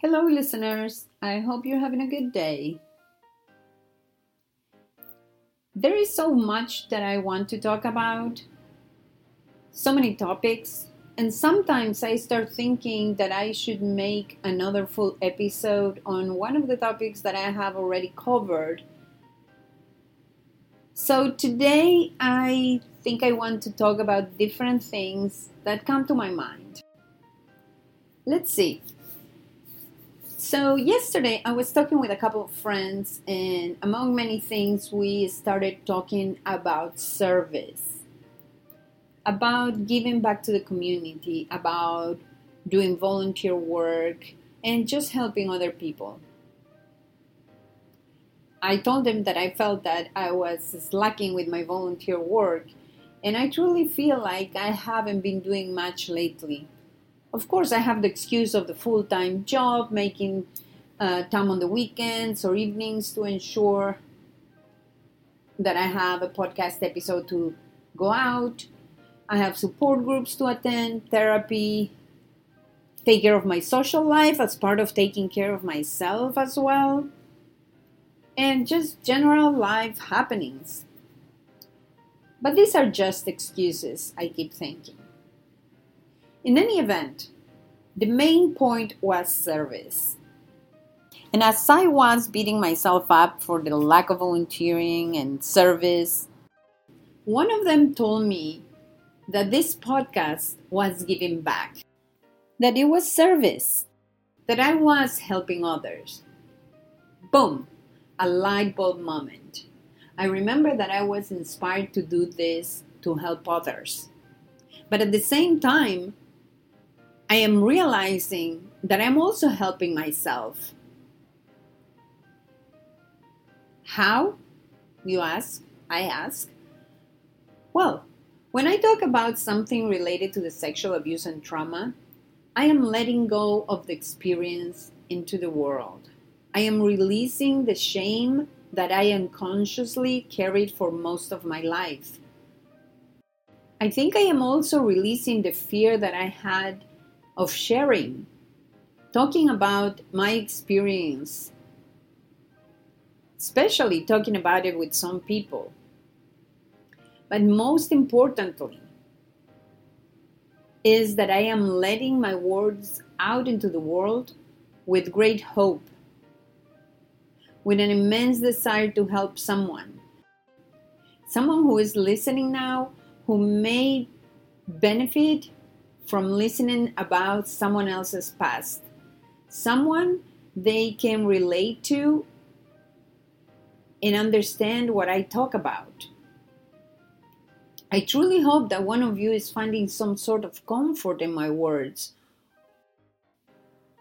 Hello, listeners. I hope you're having a good day. There is so much that I want to talk about, so many topics, and sometimes I start thinking that I should make another full episode on one of the topics that I have already covered. So today I think I want to talk about different things that come to my mind. Let's see. So, yesterday I was talking with a couple of friends, and among many things, we started talking about service, about giving back to the community, about doing volunteer work, and just helping other people. I told them that I felt that I was slacking with my volunteer work, and I truly feel like I haven't been doing much lately. Of course, I have the excuse of the full time job, making uh, time on the weekends or evenings to ensure that I have a podcast episode to go out. I have support groups to attend, therapy, take care of my social life as part of taking care of myself as well, and just general life happenings. But these are just excuses, I keep thinking. In any event, the main point was service. And as I was beating myself up for the lack of volunteering and service, one of them told me that this podcast was giving back, that it was service, that I was helping others. Boom, a light bulb moment. I remember that I was inspired to do this to help others. But at the same time, I am realizing that I'm also helping myself. How? You ask. I ask. Well, when I talk about something related to the sexual abuse and trauma, I am letting go of the experience into the world. I am releasing the shame that I unconsciously carried for most of my life. I think I am also releasing the fear that I had of sharing, talking about my experience, especially talking about it with some people. But most importantly, is that I am letting my words out into the world with great hope, with an immense desire to help someone. Someone who is listening now who may benefit from listening about someone else's past, someone they can relate to and understand what I talk about. I truly hope that one of you is finding some sort of comfort in my words.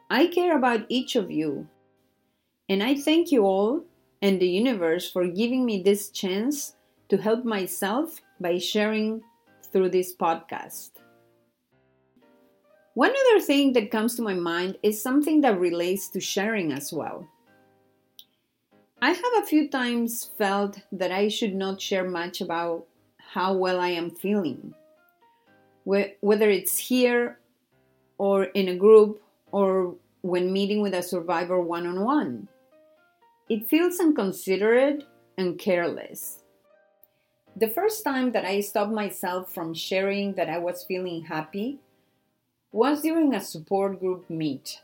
I care about each of you, and I thank you all and the universe for giving me this chance to help myself by sharing through this podcast. One other thing that comes to my mind is something that relates to sharing as well. I have a few times felt that I should not share much about how well I am feeling, whether it's here or in a group or when meeting with a survivor one on one. It feels inconsiderate and careless. The first time that I stopped myself from sharing that I was feeling happy was during a support group meet.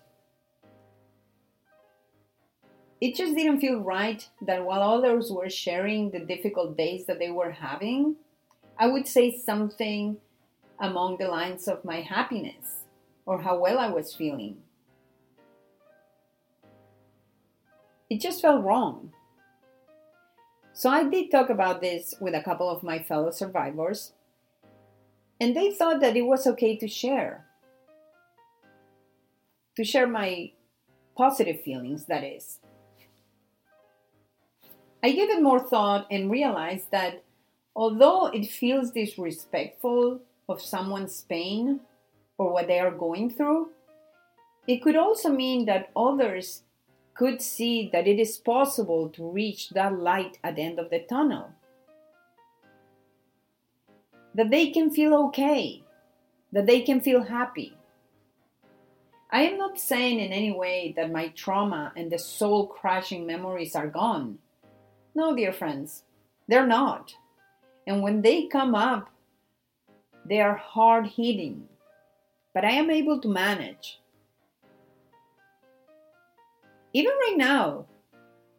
It just didn't feel right that while others were sharing the difficult days that they were having, I would say something along the lines of my happiness or how well I was feeling. It just felt wrong. So I did talk about this with a couple of my fellow survivors, and they thought that it was okay to share to share my positive feelings, that is. I gave it more thought and realized that although it feels disrespectful of someone's pain or what they are going through, it could also mean that others could see that it is possible to reach that light at the end of the tunnel. That they can feel okay, that they can feel happy. I am not saying in any way that my trauma and the soul crushing memories are gone. No, dear friends, they're not. And when they come up, they are hard hitting. But I am able to manage. Even right now,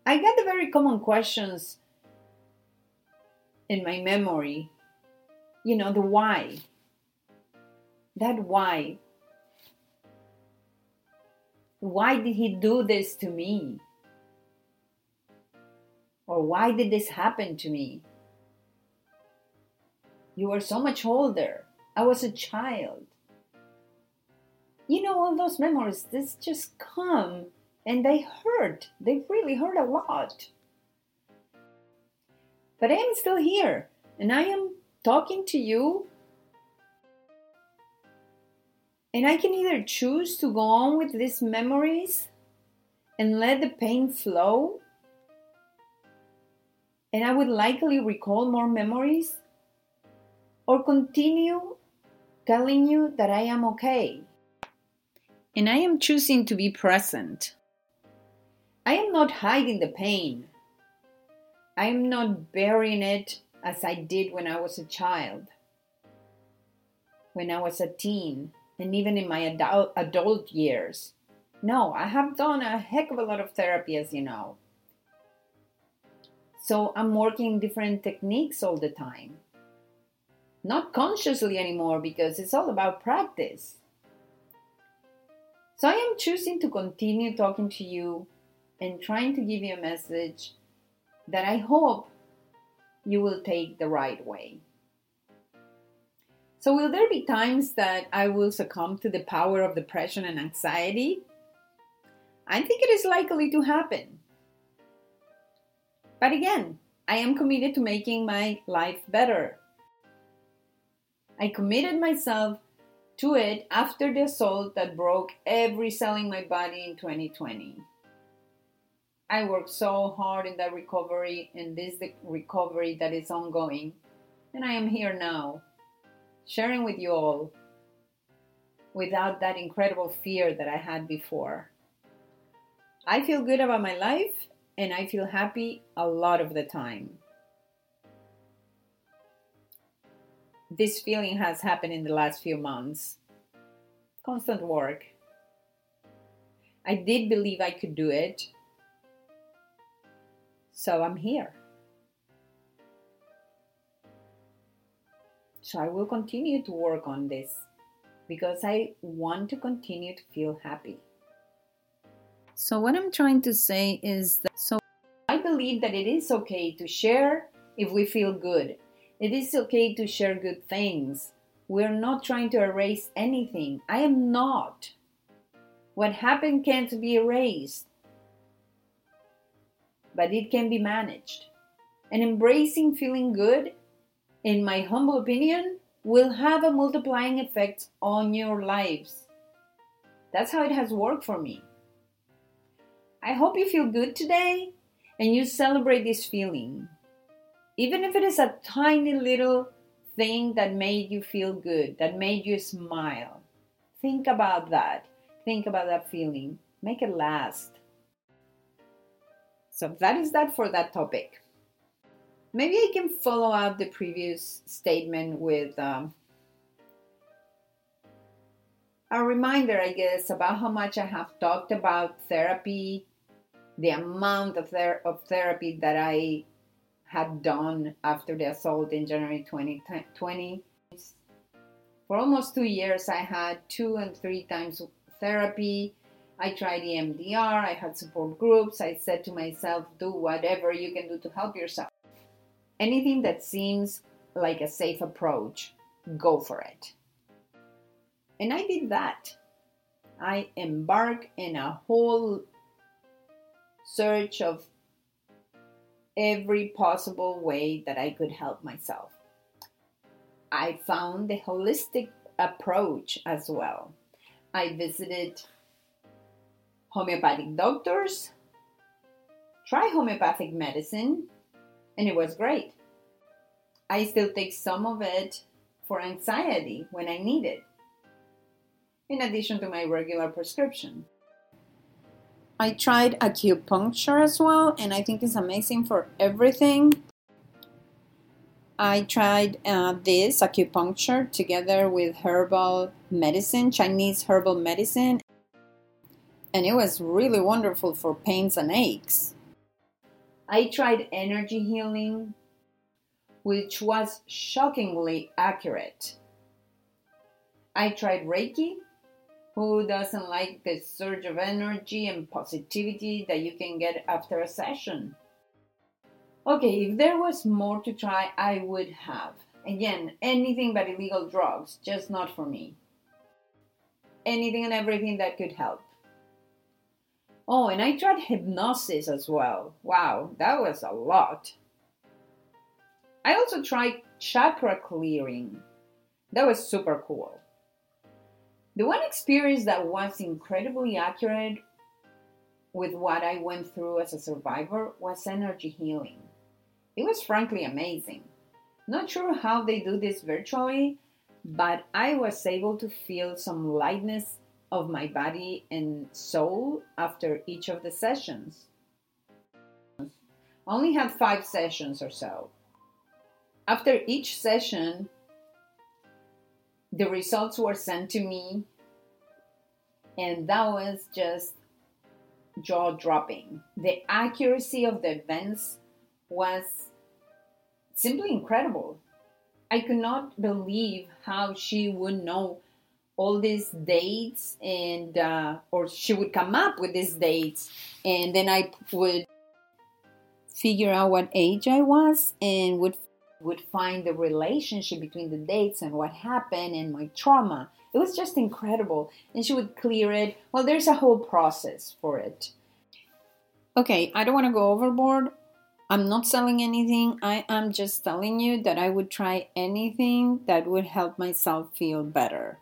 I get the very common questions in my memory. You know, the why. That why. Why did he do this to me? Or why did this happen to me? You were so much older. I was a child. You know, all those memories, this just come and they hurt. They really hurt a lot. But I am still here and I am talking to you and I can either choose to go on with these memories and let the pain flow. And I would likely recall more memories. Or continue telling you that I am okay. And I am choosing to be present. I am not hiding the pain. I am not burying it as I did when I was a child, when I was a teen and even in my adult, adult years. No, I have done a heck of a lot of therapy, as you know. So I'm working different techniques all the time. Not consciously anymore because it's all about practice. So I am choosing to continue talking to you and trying to give you a message that I hope you will take the right way. So, will there be times that I will succumb to the power of depression and anxiety? I think it is likely to happen. But again, I am committed to making my life better. I committed myself to it after the assault that broke every cell in my body in 2020. I worked so hard in that recovery and this recovery that is ongoing, and I am here now sharing with you all without that incredible fear that I had before. I feel good about my life and I feel happy a lot of the time. This feeling has happened in the last few months. Constant work. I did believe I could do it. So I'm here. So I will continue to work on this because I want to continue to feel happy. So, what I'm trying to say is that so I believe that it is okay to share if we feel good. It is okay to share good things. We're not trying to erase anything. I am not. What happened can't be erased, but it can be managed. And embracing feeling good in my humble opinion, will have a multiplying effect on your lives. That's how it has worked for me. I hope you feel good today and you celebrate this feeling. Even if it is a tiny little thing that made you feel good, that made you smile. Think about that. Think about that feeling. Make it last. So that is that for that topic maybe I can follow up the previous statement with um, a reminder, I guess, about how much I have talked about therapy, the amount of, ther- of therapy that I had done after the assault in January 2020. For almost two years, I had two and three times therapy. I tried EMDR, I had support groups. I said to myself, do whatever you can do to help yourself anything that seems like a safe approach, go for it. And I did that. I embarked in a whole search of every possible way that I could help myself. I found the holistic approach as well. I visited homeopathic doctors, try homeopathic medicine, and it was great. I still take some of it for anxiety when I need it. in addition to my regular prescription. I tried acupuncture as well, and I think it's amazing for everything. I tried uh, this acupuncture together with herbal medicine, Chinese herbal medicine, and it was really wonderful for pains and aches. I tried energy healing, which was shockingly accurate. I tried Reiki. Who doesn't like the surge of energy and positivity that you can get after a session? Okay, if there was more to try, I would have. Again, anything but illegal drugs, just not for me. Anything and everything that could help. Oh, and I tried hypnosis as well. Wow, that was a lot. I also tried chakra clearing. That was super cool. The one experience that was incredibly accurate with what I went through as a survivor was energy healing. It was frankly amazing. Not sure how they do this virtually, but I was able to feel some lightness of my body and soul after each of the sessions. I only had five sessions or so. After each session, the results were sent to me, and that was just jaw dropping. The accuracy of the events was simply incredible. I could not believe how she would know all these dates and uh, or she would come up with these dates and then I would figure out what age I was and would would find the relationship between the dates and what happened and my trauma. It was just incredible. And she would clear it. Well, there's a whole process for it. Okay, I don't want to go overboard. I'm not selling anything. I am just telling you that I would try anything that would help myself feel better.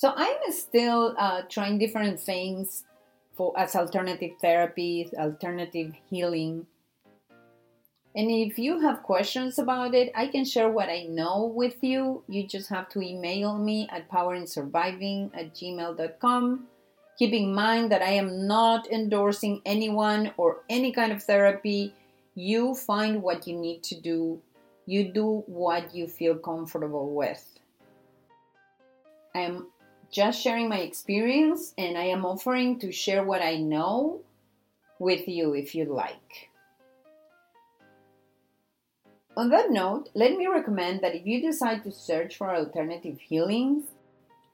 So I'm still uh, trying different things for as alternative therapy, alternative healing. And if you have questions about it, I can share what I know with you. You just have to email me at powerandsurviving at gmail.com Keep in mind that I am not endorsing anyone or any kind of therapy. You find what you need to do, you do what you feel comfortable with. I am just sharing my experience and I am offering to share what I know with you if you like. On that note, let me recommend that if you decide to search for alternative healings,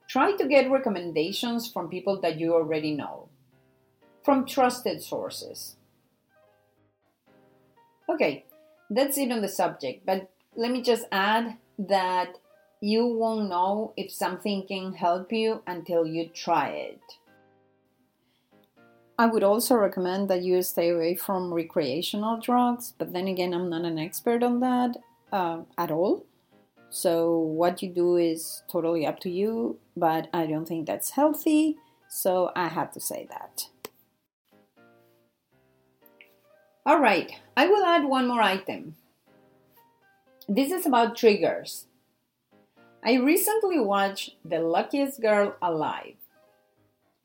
Try to get recommendations from people that you already know, from trusted sources. Okay, that's it on the subject, but let me just add that you won't know if something can help you until you try it. I would also recommend that you stay away from recreational drugs, but then again, I'm not an expert on that uh, at all. So, what you do is totally up to you, but I don't think that's healthy, so I have to say that. All right, I will add one more item. This is about triggers. I recently watched The Luckiest Girl Alive,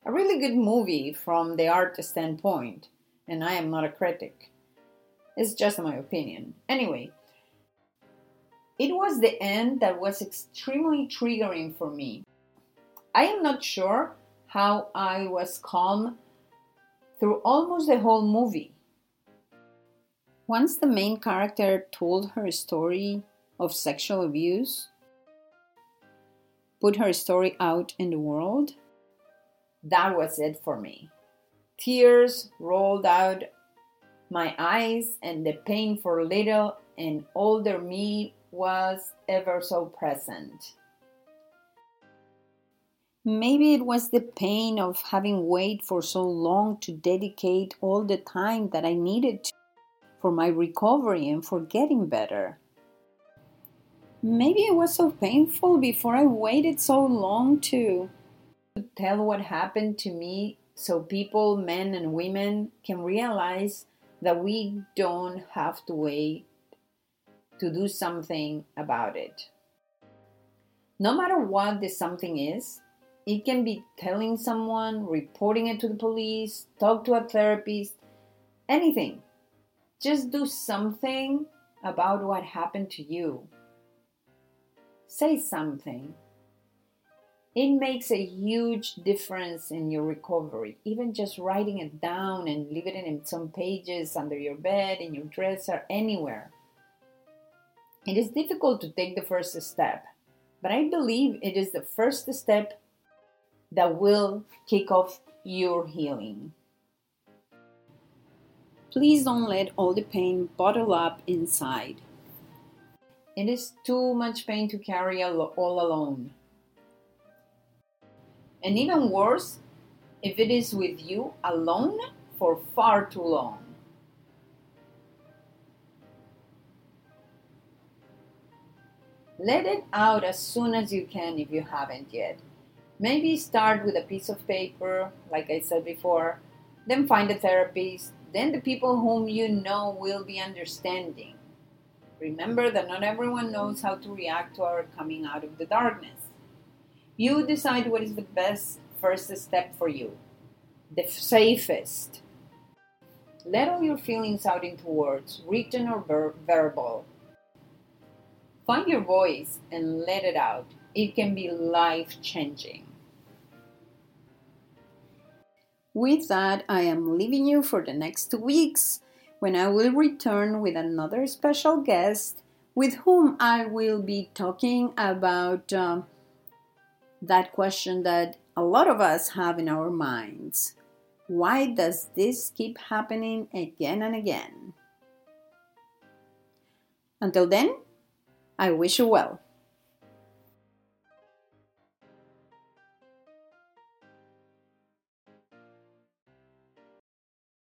a really good movie from the art standpoint, and I am not a critic. It's just my opinion. Anyway, it was the end that was extremely triggering for me. I am not sure how I was calm through almost the whole movie. Once the main character told her story of sexual abuse, put her story out in the world, that was it for me. Tears rolled out my eyes, and the pain for little and older me was ever so present. Maybe it was the pain of having waited for so long to dedicate all the time that I needed to for my recovery and for getting better. Maybe it was so painful before I waited so long to tell what happened to me so people, men and women, can realize that we don't have to wait to do something about it. No matter what the something is, it can be telling someone, reporting it to the police, talk to a therapist, anything. Just do something about what happened to you. Say something. It makes a huge difference in your recovery. Even just writing it down and leaving it in some pages under your bed, in your dresser, anywhere. It is difficult to take the first step, but I believe it is the first step that will kick off your healing. Please don't let all the pain bottle up inside. It is too much pain to carry all alone. And even worse, if it is with you alone for far too long. Let it out as soon as you can if you haven't yet. Maybe start with a piece of paper, like I said before, then find a therapist, then the people whom you know will be understanding. Remember that not everyone knows how to react to our coming out of the darkness. You decide what is the best first step for you, the safest. Let all your feelings out into words, written or ver- verbal. Find your voice and let it out. It can be life changing. With that, I am leaving you for the next two weeks when I will return with another special guest with whom I will be talking about um, that question that a lot of us have in our minds. Why does this keep happening again and again? Until then, I wish you well.